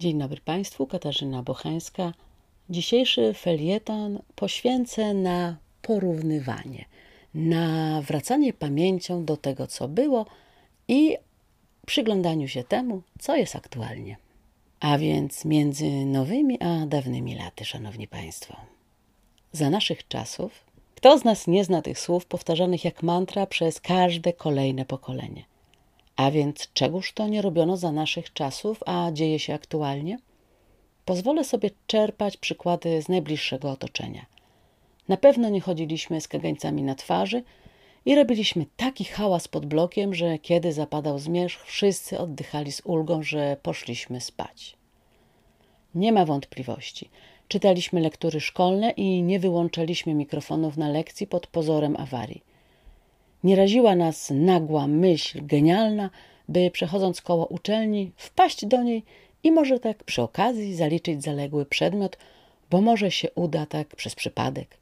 Dzień dobry Państwu, Katarzyna Bocheńska. Dzisiejszy felieton poświęcę na porównywanie, na wracanie pamięcią do tego, co było i przyglądaniu się temu, co jest aktualnie. A więc między nowymi a dawnymi laty, Szanowni Państwo. Za naszych czasów, kto z nas nie zna tych słów powtarzanych jak mantra przez każde kolejne pokolenie? A więc czegoż to nie robiono za naszych czasów, a dzieje się aktualnie? Pozwolę sobie czerpać przykłady z najbliższego otoczenia. Na pewno nie chodziliśmy z kagańcami na twarzy i robiliśmy taki hałas pod blokiem, że kiedy zapadał zmierzch, wszyscy oddychali z ulgą, że poszliśmy spać. Nie ma wątpliwości. Czytaliśmy lektury szkolne i nie wyłączaliśmy mikrofonów na lekcji pod pozorem awarii. Nie raziła nas nagła myśl genialna, by przechodząc koło uczelni wpaść do niej i może tak przy okazji zaliczyć zaległy przedmiot, bo może się uda tak przez przypadek.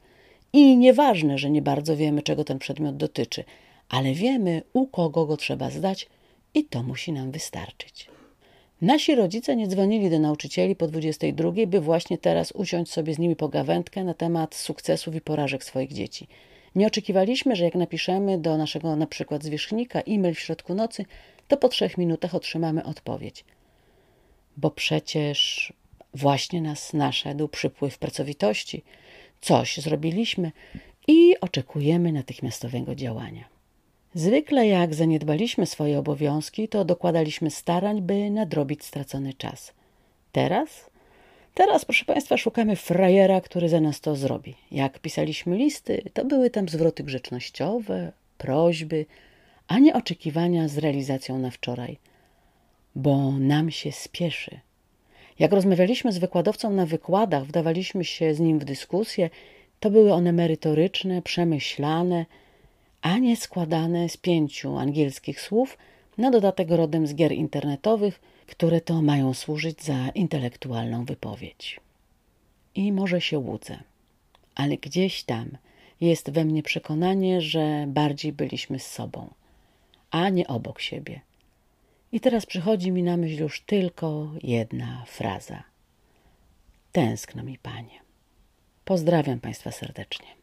I nieważne, że nie bardzo wiemy, czego ten przedmiot dotyczy, ale wiemy, u kogo go trzeba zdać i to musi nam wystarczyć. Nasi rodzice nie dzwonili do nauczycieli po 22, by właśnie teraz usiąść sobie z nimi pogawędkę na temat sukcesów i porażek swoich dzieci – nie oczekiwaliśmy, że jak napiszemy do naszego na przykład zwierzchnika e-mail w środku nocy, to po trzech minutach otrzymamy odpowiedź. Bo przecież właśnie nas naszedł przypływ pracowitości. Coś zrobiliśmy i oczekujemy natychmiastowego działania. Zwykle jak zaniedbaliśmy swoje obowiązki, to dokładaliśmy starań, by nadrobić stracony czas. Teraz Teraz, proszę Państwa, szukamy frajera, który za nas to zrobi. Jak pisaliśmy listy, to były tam zwroty grzecznościowe, prośby, a nie oczekiwania z realizacją na wczoraj. Bo nam się spieszy. Jak rozmawialiśmy z wykładowcą na wykładach, wdawaliśmy się z nim w dyskusje, to były one merytoryczne, przemyślane, a nie składane z pięciu angielskich słów, na dodatek rodem z gier internetowych – które to mają służyć za intelektualną wypowiedź. I może się łudzę, ale gdzieś tam jest we mnie przekonanie, że bardziej byliśmy z sobą, a nie obok siebie. I teraz przychodzi mi na myśl już tylko jedna fraza. Tęskno mi, panie. Pozdrawiam Państwa serdecznie.